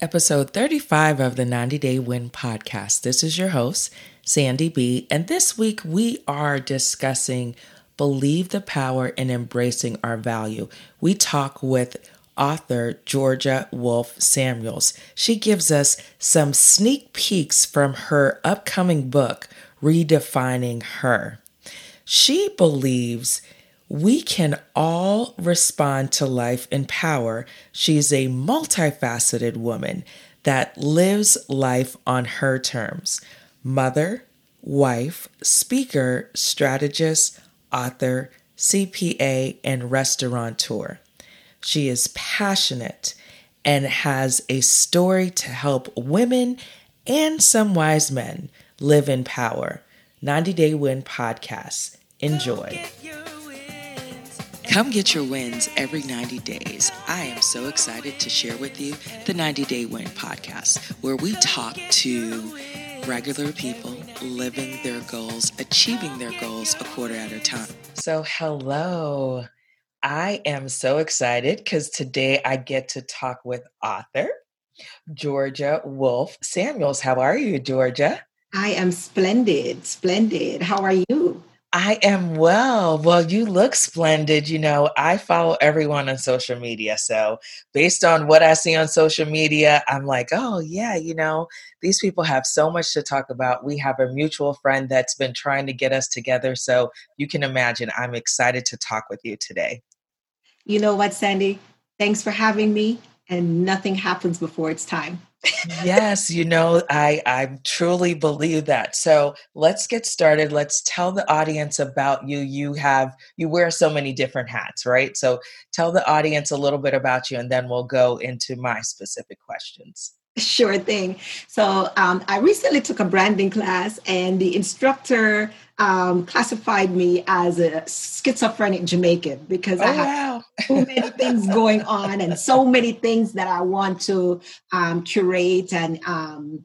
episode 35 of the 90 Day Win podcast. This is your host, Sandy B, and this week we are discussing Believe the Power in Embracing Our Value. We talk with author Georgia Wolf Samuels. She gives us some sneak peeks from her upcoming book, Redefining Her. She believes we can all respond to life in power. She's a multifaceted woman that lives life on her terms mother, wife, speaker, strategist, author, CPA, and restaurateur. She is passionate and has a story to help women and some wise men live in power. 90 Day Win Podcast. Enjoy. Come get your wins every 90 days. I am so excited to share with you the 90 Day Win podcast, where we talk to regular people living their goals, achieving their goals a quarter at a time. So, hello. I am so excited because today I get to talk with author Georgia Wolf Samuels. How are you, Georgia? I am splendid, splendid. How are you? I am well. Well, you look splendid. You know, I follow everyone on social media. So, based on what I see on social media, I'm like, oh, yeah, you know, these people have so much to talk about. We have a mutual friend that's been trying to get us together. So, you can imagine I'm excited to talk with you today. You know what, Sandy? Thanks for having me. And nothing happens before it's time yes, you know, I I truly believe that. So let's get started. Let's tell the audience about you. You have you wear so many different hats, right? So tell the audience a little bit about you, and then we'll go into my specific questions. Sure thing. So um, I recently took a branding class, and the instructor um, classified me as a schizophrenic Jamaican because oh, I have wow. so many things going on and so many things that I want to um, curate and um,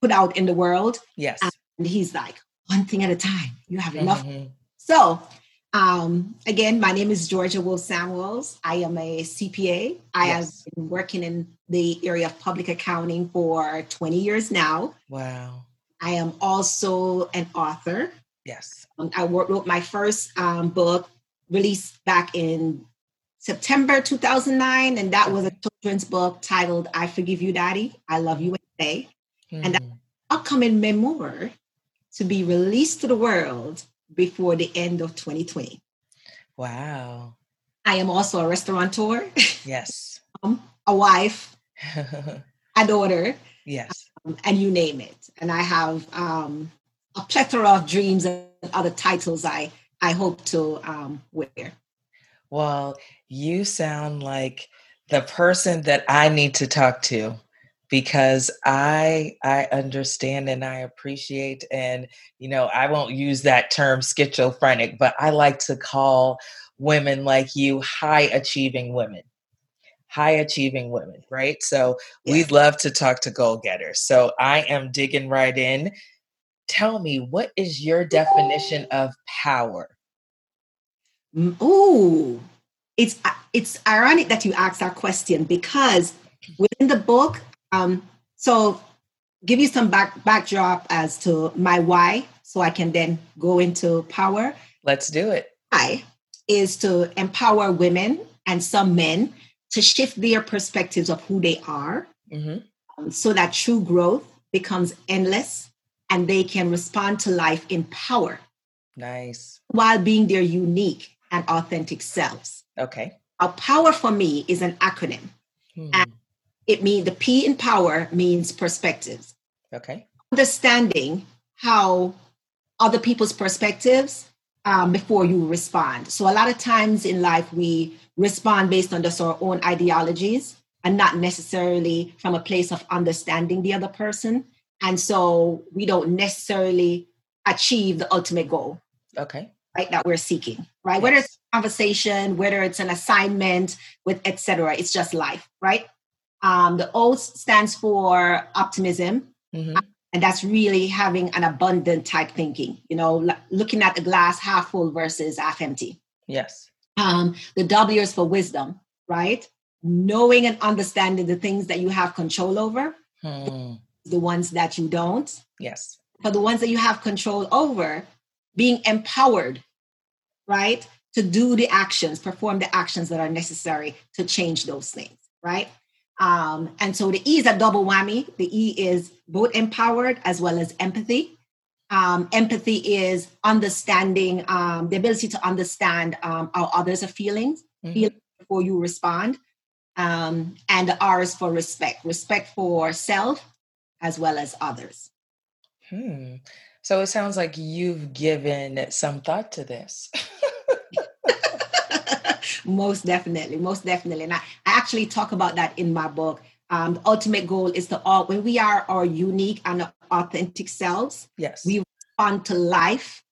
put out in the world. Yes. And he's like, one thing at a time. You have enough. Mm-hmm. So um, again, my name is Georgia Wolf Samuels. I am a CPA. I yes. have been working in the area of public accounting for 20 years now. Wow. I am also an author. Yes. Um, I wrote my first um, book released back in September 2009, and that was a children's book titled I Forgive You, Daddy. I Love You Day. Mm. And that hmm. upcoming memoir to be released to the world before the end of 2020. Wow. I am also a restaurateur. Yes. um, a wife, a daughter. Yes. Um, and you name it. And I have um, a plethora of dreams and other titles I, I hope to um, wear. Well, you sound like the person that I need to talk to because I I understand and I appreciate and you know I won't use that term schizophrenic but I like to call women like you high achieving women high achieving women right? So yeah. we'd love to talk to goal getters. So I am digging right in. Tell me what is your definition of power? Mm, ooh, it's uh, it's ironic that you asked that question because within the book um, so give you some back backdrop as to my why, so I can then go into power. Let's do it. I is to empower women and some men to shift their perspectives of who they are, mm-hmm. um, so that true growth becomes endless, and they can respond to life in power. Nice. While being their unique and authentic selves. Okay. A power for me is an acronym. Hmm. And it means the P in power means perspectives. Okay. Understanding how other people's perspectives um, before you respond. So a lot of times in life we respond based on just our own ideologies and not necessarily from a place of understanding the other person. And so we don't necessarily achieve the ultimate goal. Okay. Right, that we're seeking, right? Yes. Whether it's conversation, whether it's an assignment with etc. It's just life, right? Um, the O stands for optimism. Mm-hmm. And that's really having an abundant type thinking, you know, l- looking at the glass half full versus half empty. Yes. Um, the W is for wisdom, right? knowing and understanding the things that you have control over, Hmm. the ones that you don't. Yes. For the ones that you have control over, being empowered, right, to do the actions, perform the actions that are necessary to change those things, right? Um, and so the E is a double whammy. The E is both empowered as well as empathy. Um, empathy is understanding, um, the ability to understand um, how others are feeling, Mhm. feel before you respond. Um, and the R is for respect, respect for self as well as others. Hmm. So it sounds like you've given some thought to this. most definitely, most definitely. And I, I actually talk about that in my book. Um, the ultimate goal is to all when we are our unique and authentic selves, yes. we respond to life,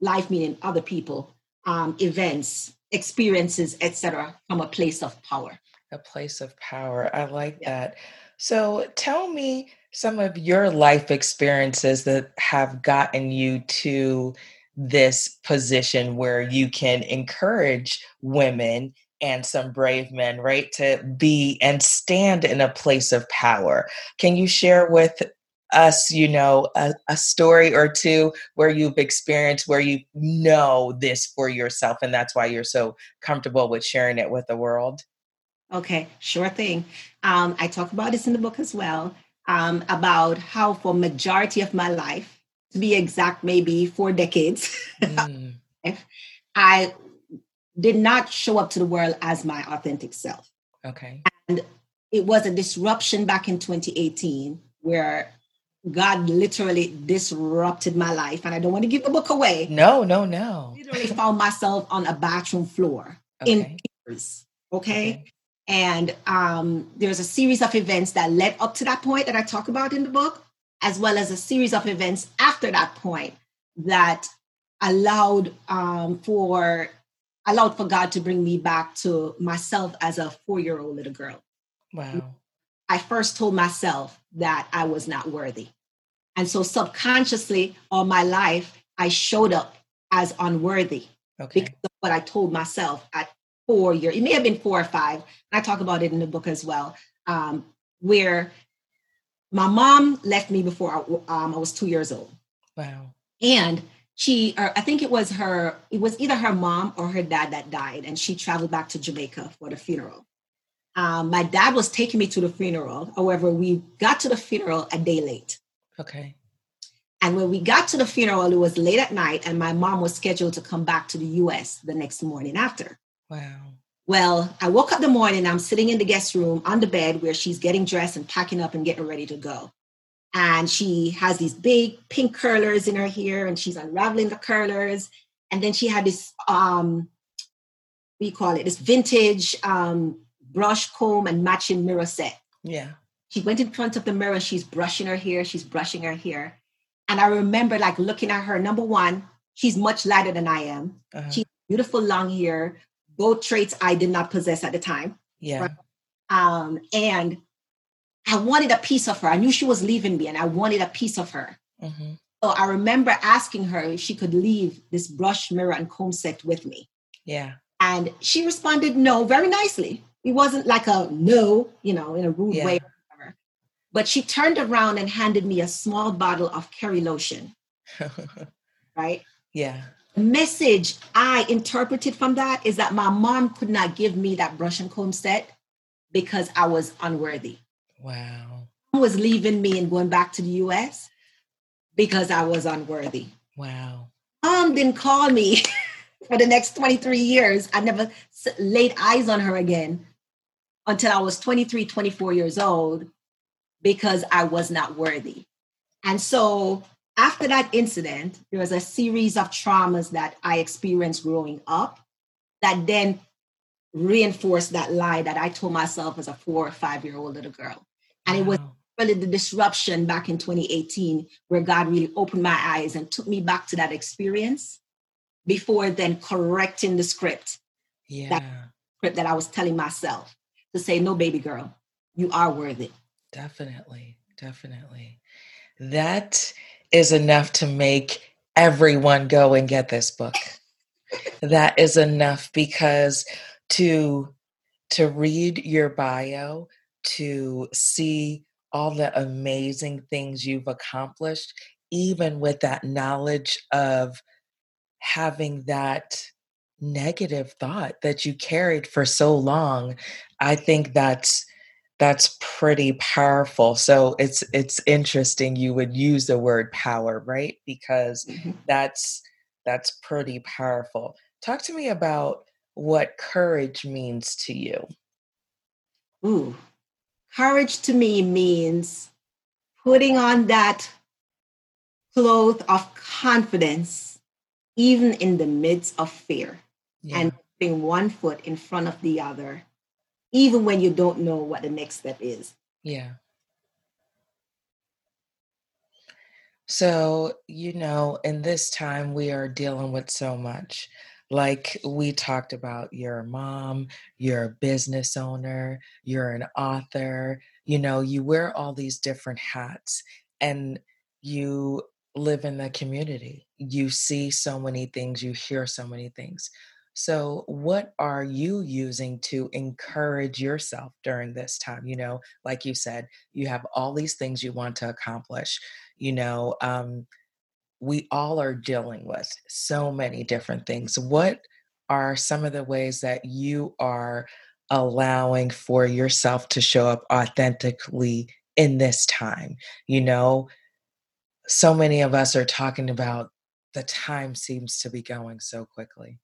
life meaning other people, um, events, experiences, etc., from a place of power. a place of power. I like Yeah. that. So tell me some of your life experiences that have gotten you to this position where you can encourage women and some brave men, right, to be and stand in a place of power. Can you share with us, you know, a, a story or two where you've experienced where you know this for yourself and that's why you're so comfortable with sharing it with the world? Okay, sure thing. Um, I talk about this in the book as well um, about how, for majority of my life, to be exact, maybe four decades, Mm, I did not show up to the world as my authentic self. okay. And it was a disruption back in 2018 where God literally disrupted my life, and I don't want to give the book away. No, no, no. Literally found myself on a bathroom floor in Okay. tears. okay. And um, there's a series of events that led up to that point that I talk about in the book, as well as a series of events after that point that allowed um, for allowed for God to bring me back to myself as a four-year-old little girl. Wow. I first told myself that I was not worthy. And so subconsciously all my life, I showed up as unworthy Okay. because of what I told myself at four years. It may have been four or five. I talk about it in the book as well, um, where my mom left me before I, um, I was two years old, Wow. and she, or I think it was her, it was either her mom or her dad that died, and she traveled back to Jamaica for the funeral. Um, my dad was taking me to the funeral. However, we got to the funeral a day late. Okay. And when we got to the funeral, it was late at night, and my mom was scheduled to come back to the US the next morning after. Wow. Well, I woke up the morning, I'm sitting in the guest room on the bed where she's getting dressed and packing up and getting ready to go. And she has these big pink curlers in her hair, and she's unraveling the curlers. And then she had this, um, what do you call it, this vintage um, brush comb and matching mirror set. Yeah. She went in front of the mirror, she's brushing her hair, she's brushing her hair. And I remember like looking at her. Number one, she's much lighter than I am. Uh-huh. She- Beautiful long hair, both traits I did not possess at the time. yeah. Um, and I wanted a piece of her. I knew she was leaving me, and I wanted a piece of her. hmm So I remember asking her if she could leave this brush, mirror, and comb set with me. Yeah. And she responded no very nicely. It wasn't like a no, you know, in a rude Yeah. way or. But she turned around and handed me a small bottle of Keri lotion, right? yeah. The message I interpreted from that is that my mom could not give me that brush and comb set because I was unworthy. Wow. Mom was leaving me and going back to the US because I was unworthy. Wow. Mom didn't call me for the next 23 years. I never laid eyes on her again until I was 23, 24 years old because I was not worthy. And so after that incident, there was a series of traumas that I experienced growing up that then reinforced that lie that I told myself as a four or five year old little girl. And it was really the disruption back in 2018 where God really opened my eyes and took me back to that experience before then correcting the script, Yeah. That script that I was telling myself to say, no, baby girl, you are worthy. Definitely. Definitely. That is enough to make everyone go and get this book. that is enough because to to read your bio, to see all the amazing things you've accomplished, even with that knowledge of having that negative thought that you carried for so long i think that's that's pretty powerful. So it's it's interesting you would use the word power right? Because mm-hmm. that's that's pretty powerful. Talk to me about what courage means to you. Ooh. Courage to me means putting on that cloth of confidence even in the midst of fear yeah. and putting one foot in front of the other, even when you don't know what the next step is. Yeah. So, you know, in this time, we are dealing with so much. Like we talked about, you're a mom, you're a business owner, you're an author, you know, you wear all these different hats and you live in the community. You see so many things, you hear so many things. So, what are you using to encourage yourself during this time? You know, like you said, you have all these things you want to accomplish. You know, um, we all are dealing with so many different things. What are some of the ways that you are allowing for yourself to show up authentically in this time? You know, so many of us are talking about the time seems to be going so quickly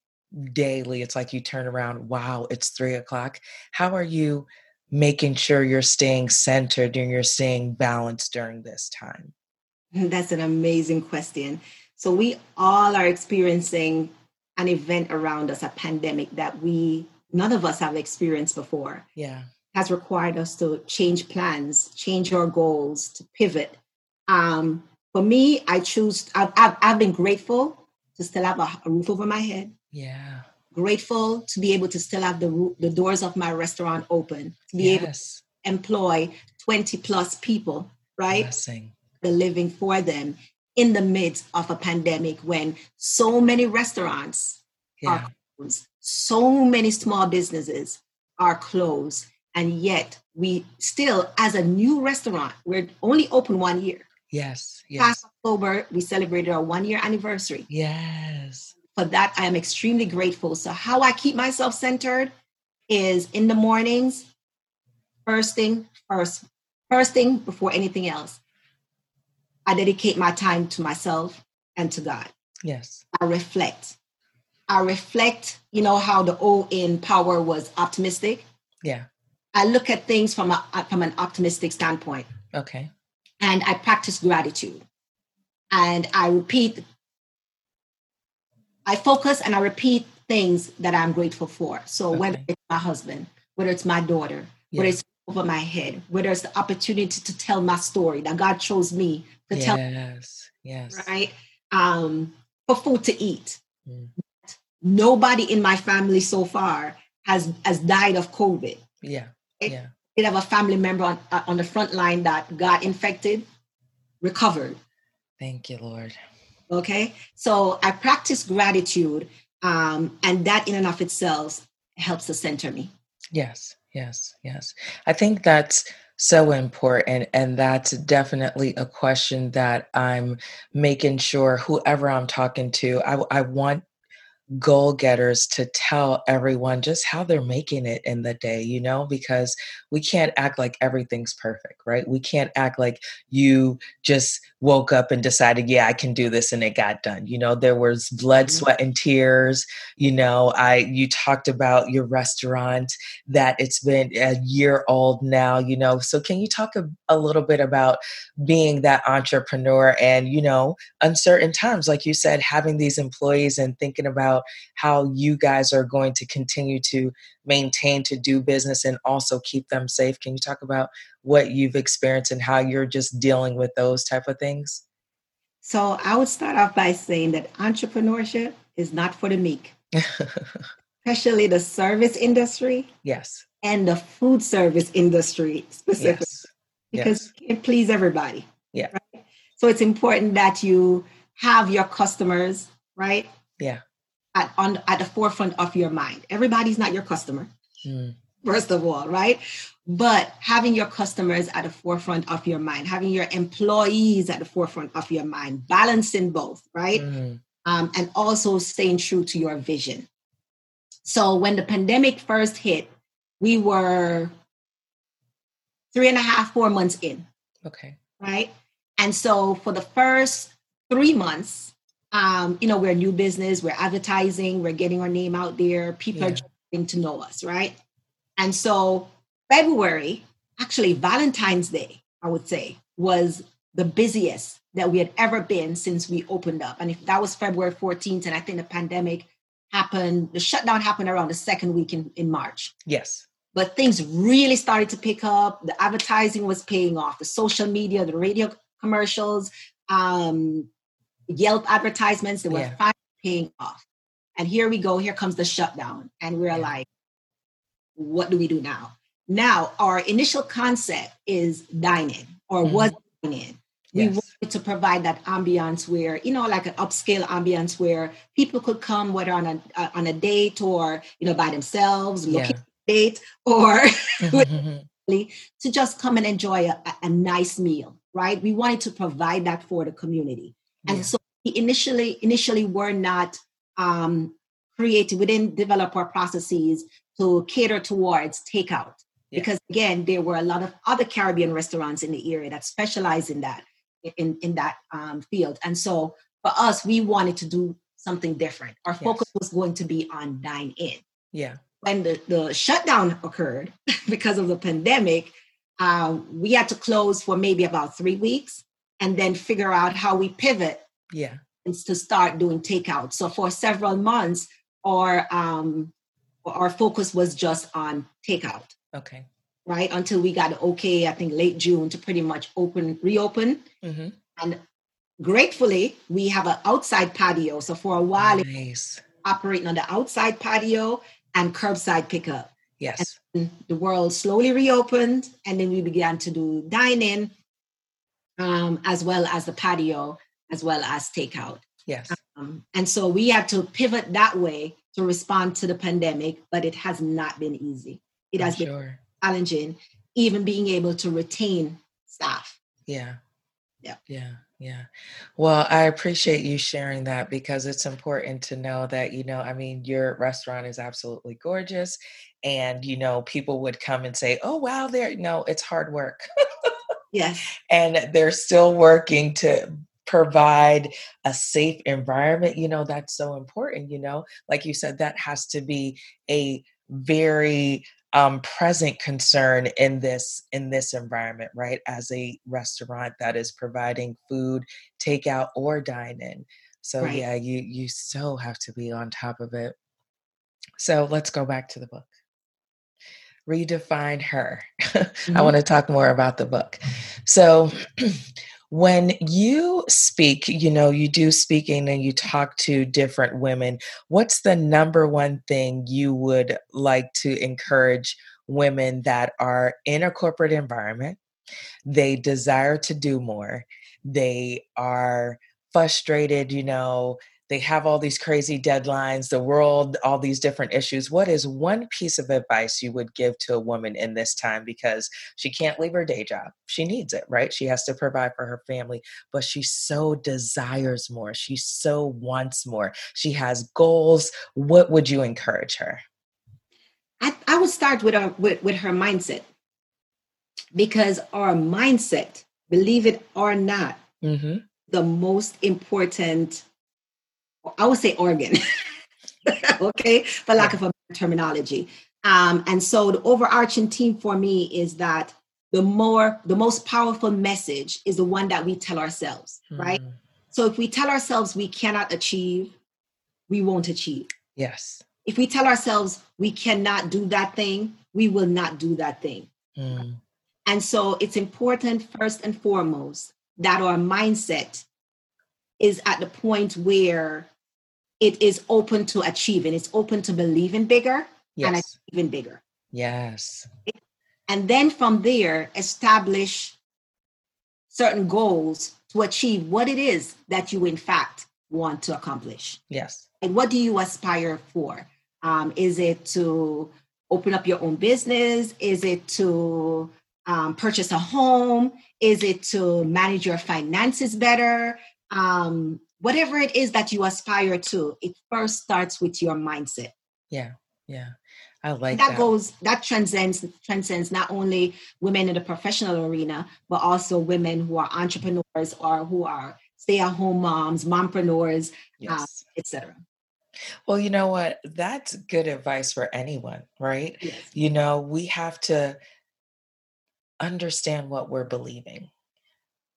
daily it's like you turn around wow it's three o'clock. How are you making sure you're staying centered and you're staying balanced during this time? That's an amazing question. So we all are experiencing an event around us a pandemic that we none of us have experienced before. Yeah. Has required us to change plans change our goals to pivot. Um, for me i choose I've, I've, I've been grateful to still have a, a roof over my head yeah. Grateful to be able to still have the, the doors of my restaurant open, to be yes. able to employ 20 plus people, right? Blessing. The living for them in the midst of a pandemic when so many restaurants yeah. are closed, so many small businesses are closed, and yet we still, as a new restaurant, we're only open one year. Yes. Yes. Past October, we celebrated our one year anniversary. Yes for that i am extremely grateful. So how i keep myself centered is in the mornings first thing first first thing before anything else i dedicate my time to myself and to god. Yes. I reflect. I reflect you know how the o in power was optimistic. Yeah. I look at things from a from an optimistic standpoint. Okay. And i practice gratitude. And i repeat I focus and I repeat things that I'm grateful for. So okay. whether it's my husband, whether it's my daughter, yeah. whether it's over my head, whether it's the opportunity to tell my story that God chose me to yes. tell. Yes, yes. Right? Um, for food to eat. Mm. Nobody in my family so far has has died of COVID. Yeah, yeah. We have a family member on, uh, on the front line that got infected, recovered. Thank you, Lord. Okay, so I practice gratitude, um, and that in and of itself helps to center me. Yes, yes, yes. I think that's so important. And that's definitely a question that I'm making sure whoever I'm talking to, I, I want goal getters to tell everyone just how they're making it in the day, you know, because we can't act like everything's perfect, right? We can't act like you just woke up and decided, yeah, I can do this and it got done. You know, there was blood, mm-hmm. sweat, and tears. You know, I you talked about your restaurant that it's been a year old now, you know. So can you talk a, a little bit about being that entrepreneur and, you know, uncertain times, like you said, having these employees and thinking about how you guys are going to continue to maintain to do business and also keep them safe. Can you talk about what you've experienced and how you're just dealing with those type of things? So I would start off by saying that entrepreneurship is not for the meek. Especially the service industry. Yes. And the food service industry specifically. Yes. Because yes. you can't please everybody. Yeah. Right? So it's important that you have your customers, right? Yeah at on at the forefront of your mind. Everybody's not your customer. Mm. first of all, right? But having your customers at the forefront of your mind, having your employees at the forefront of your mind, balancing both, right? Mm. Um, and also staying true to your vision. So when the pandemic first hit, we were three and a half, four months in. Okay. Right. And so for the first three months, um, you know, we're a new business, we're advertising, we're getting our name out there, people yeah. are getting to know us, right? And so February, actually Valentine's Day, I would say, was the busiest that we had ever been since we opened up. And if that was February 14th, and I think the pandemic happened, the shutdown happened around the second week in, in March. Yes. But things really started to pick up. The advertising was paying off, the social media, the radio commercials, um, Yelp advertisements, they were yeah. finally paying off. And here we go, here comes the shutdown. And we're yeah. like, what do we do now? Now, our initial concept is dining or mm-hmm. was dining. We yes. wanted to provide that ambiance where, you know, like an upscale ambiance where people could come, whether on a uh, on a date or you know by themselves, looking yeah. date, or to just come and enjoy a, a, nice meal. Right? We wanted to provide that for the community, and yeah. so we initially initially were not um, created. We didn't develop our processes to cater towards takeout. Yeah. Because again, there were a lot of other Caribbean restaurants in the area that specialize in that in in that um, field. And so for us, we wanted to do something different. Our focus yes. was going to be on dine in. Yeah. When the, the shutdown occurred because of the pandemic, uh, we had to close for maybe about three weeks and then figure out how we pivot. Yeah. To start doing takeout. So for several months, our um, our focus was just on takeout. Okay right? Until we got okay, I think late June to pretty much open, reopen. Mm-hmm. And gratefully, we have an outside patio. So for a while, nice. operating on the outside patio and curbside pickup. Yes. And the world slowly reopened, and then we began to do dining, um, as well as the patio, as well as takeout. Yes. Um, and so we had to pivot that way to respond to the pandemic, but it has not been easy. It has I'm been sure challenging even being able to retain staff. Yeah. Yeah. Yeah. Yeah. Well, I appreciate you sharing that because it's important to know that, you know, I mean, your restaurant is absolutely gorgeous. And, you know, people would come and say, oh, wow, there, no, it's hard work. yes. And they're still working to provide a safe environment. You know, that's so important, you know, like you said, that has to be a very um, present concern in this in this environment right as a restaurant that is providing food takeout or dine in so right. yeah you you so have to be on top of it so let's go back to the book redefine her mm-hmm. i want to talk more about the book so when you speak, you know, you do speaking and you talk to different women, what's the number one thing you would like to encourage women that are in a corporate environment? They desire to do more. They are frustrated, you know, they have all these crazy deadlines, the world, all these different issues. What is one piece of advice you would give to a woman in this time? Because she can't leave her day job. She needs it, right? She has to provide for her family, but she so desires more. She so wants more. She has goals. What would you encourage her? I, I would start with, her, with, with her mindset because our mindset, believe it or not, mm-hmm. the most important I would say organ, okay, for lack of a terminology. Um, and so the overarching theme for me is that the more, the most powerful message is the one that we tell ourselves, mm. right? So if we tell ourselves we cannot achieve, we won't achieve. Yes. If we tell ourselves we cannot do that thing, we will not do that thing. Mm. And so it's important, first and foremost, that our mindset is at the point where it is open to achieving, it's open to believing bigger yes. and achieving bigger. Yes. And then from there, establish certain goals to achieve what it is that you, in fact, want to accomplish. Yes. And what do you aspire for? Um, is it to open up your own business? Is it to um, purchase a home? Is it to manage your finances better? Um, whatever it is that you aspire to, it first starts with your mindset. Yeah, yeah. I like that, that. goes that transcends transcends not only women in the professional arena, but also women who are entrepreneurs or who are stay-at-home moms, mompreneurs, uh, yes. etc. Well, you know what? That's good advice for anyone, right? Yes. You know, we have to understand what we're believing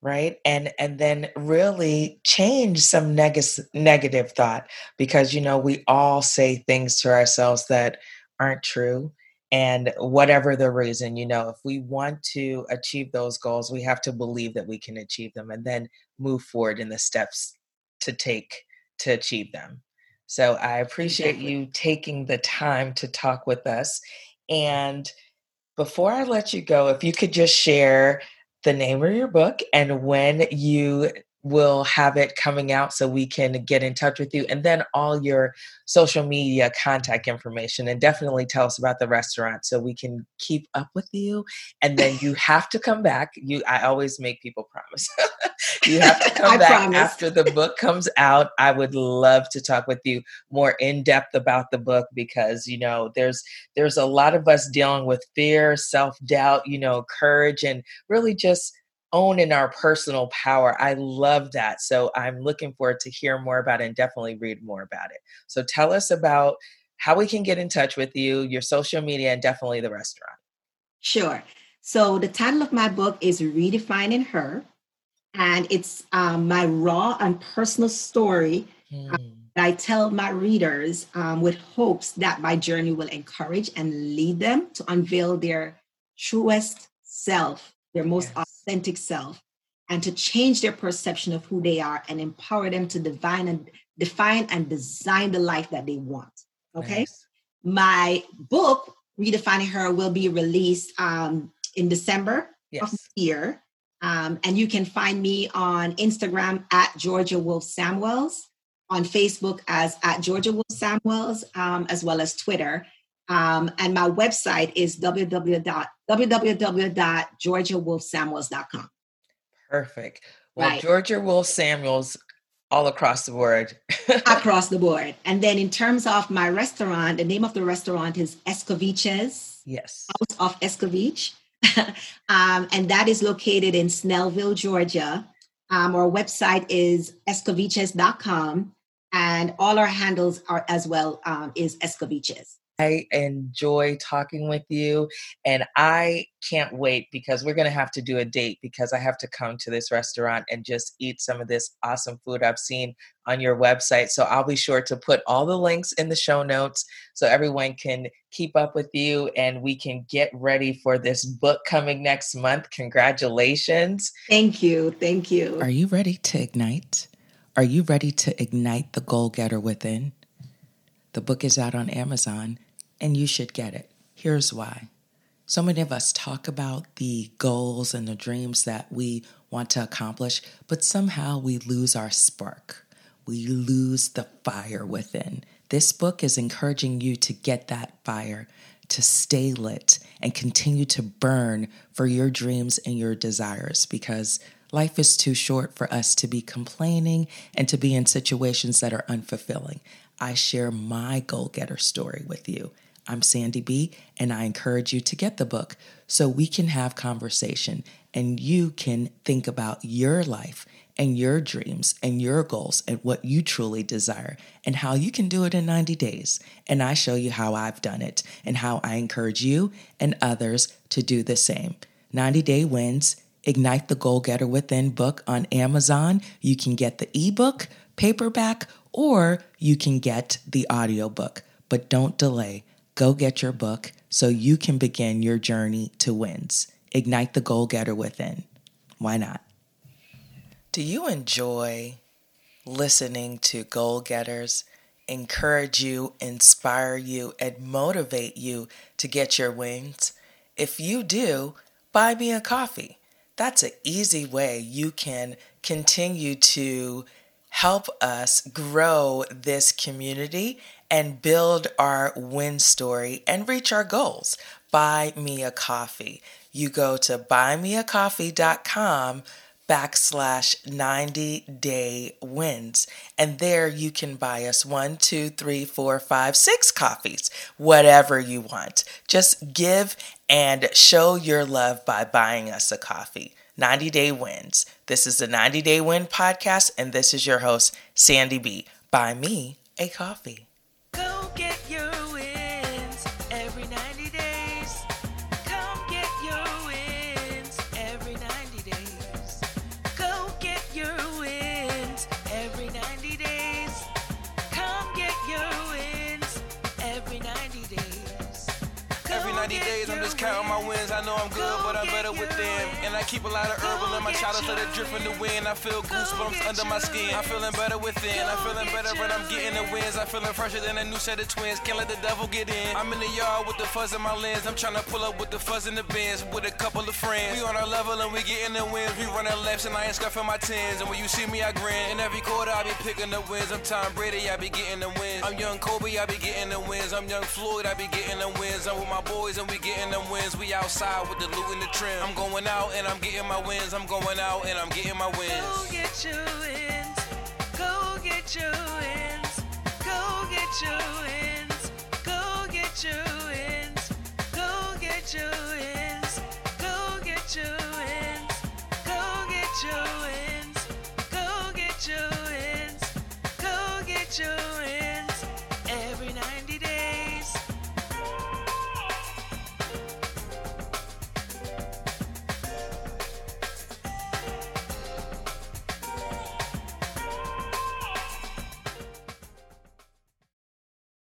right and and then really change some neg- negative thought because you know we all say things to ourselves that aren't true and whatever the reason you know if we want to achieve those goals we have to believe that we can achieve them and then move forward in the steps to take to achieve them so i appreciate exactly. you taking the time to talk with us and before I let you go, if you could just share the name of your book and when you will have it coming out so we can get in touch with you and then all your social media contact information and definitely tell us about the restaurant so we can keep up with you. And then you have to come back. You i always make people promise. You have to come back promise. after the book comes out. I would love to talk with you more in depth about the book because you know there's there's a lot of us dealing with fear self-doubt you know courage and really just own in our personal power. I love that. So I'm looking forward to hear more about it and definitely read more about it. So tell us about how we can get in touch with you, your social media, and definitely the restaurant. Sure. So the title of my book is Redefining Her, and it's um, my raw and personal story. Hmm. Um, I tell my readers um, with hopes that my journey will encourage and lead them to unveil their truest self, their most yes authentic self and to change their perception of who they are and empower them to define and define and design the life that they want. Okay. Nice. My book, Redefining Her, will be released um, in December yes. of this year. Um, and you can find me on Instagram at Georgia Wolf Samuels, on Facebook as at Georgia Wolf Samuels, um, as well as Twitter. Um, and my website is www.georgiawolfsamuels.com. Perfect. Well, right. Georgia Wolf Samuels all across the board. across the board. And then in terms of my restaurant, the name of the restaurant is Escoviches. Yes. House of Escovich. um, and that is located in Snellville, Georgia. Um, our website is escoviches.com. And all our handles are as well um, is Escoviches. I enjoy talking with you, and I can't wait because we're going to have to do a date because I have to come to this restaurant and just eat some of this awesome food I've seen on your website. So I'll be sure to put all the links in the show notes so everyone can keep up with you and we can get ready for this book coming next month. Congratulations. Thank you. Thank you. Are you ready to ignite? Are you ready to ignite the goal getter within? The book is out on Amazon and you should get it. Here's why. So many of us talk about the goals and the dreams that we want to accomplish, but somehow we lose our spark. We lose the fire within. This book is encouraging you to get that fire, to stay lit, and continue to burn for your dreams and your desires because life is too short for us to be complaining and to be in situations that are unfulfilling. I share my goal getter story with you. I'm Sandy B, and I encourage you to get the book so we can have conversation and you can think about your life and your dreams and your goals and what you truly desire and how you can do it in 90 days. And I show you how I've done it and how I encourage you and others to do the same. 90 Day Wins, Ignite the Goal Getter Within book on Amazon. You can get the ebook, paperback, or you can get the audiobook. But don't delay Go get your book so you can begin your journey to wins. Ignite the goal getter within. Why not? Do you enjoy listening to goal getters encourage you, inspire you, and motivate you to get your wins? If you do, buy me a coffee. That's an easy way you can continue to help us grow this community and build our win story and reach our goals. Buy me a coffee. You go to buymeacoffee.com backslash 90 day wins. And there you can buy us one, two, three, four, five, six coffees, whatever you want. Just give and show your love by buying us a coffee. 90 Day Wins. This is the 90 Day Win podcast, and this is your host, Sandy B. Buy me a coffee. Keep a lot of herbal in my chalice, let it drip in the wind. I feel goosebumps under my skin. I'm feeling better within. I'm feeling better when I'm getting the wins. I'm feeling fresher than a new set of twins. Can't let the devil get in. I'm in the yard with the fuzz in my lens. I'm trying to pull up with the fuzz in the bins with a couple of friends. We on our level and we getting the wins. We running laps and I ain't scuffing my tens. And when you see me, I grin. In every quarter, I be picking the wins. I'm Tom Brady, I be getting the wins. I'm young Kobe, I be getting the wins. I'm young Floyd, I be getting the wins. I'm with my boys and we getting them wins. We outside with the loot and the trim. I'm going out and I'm getting my wins. I'm going out and I'm getting my wins. Go get your wins. Go get your wins. Go get your wins. Go get your wins. Go get your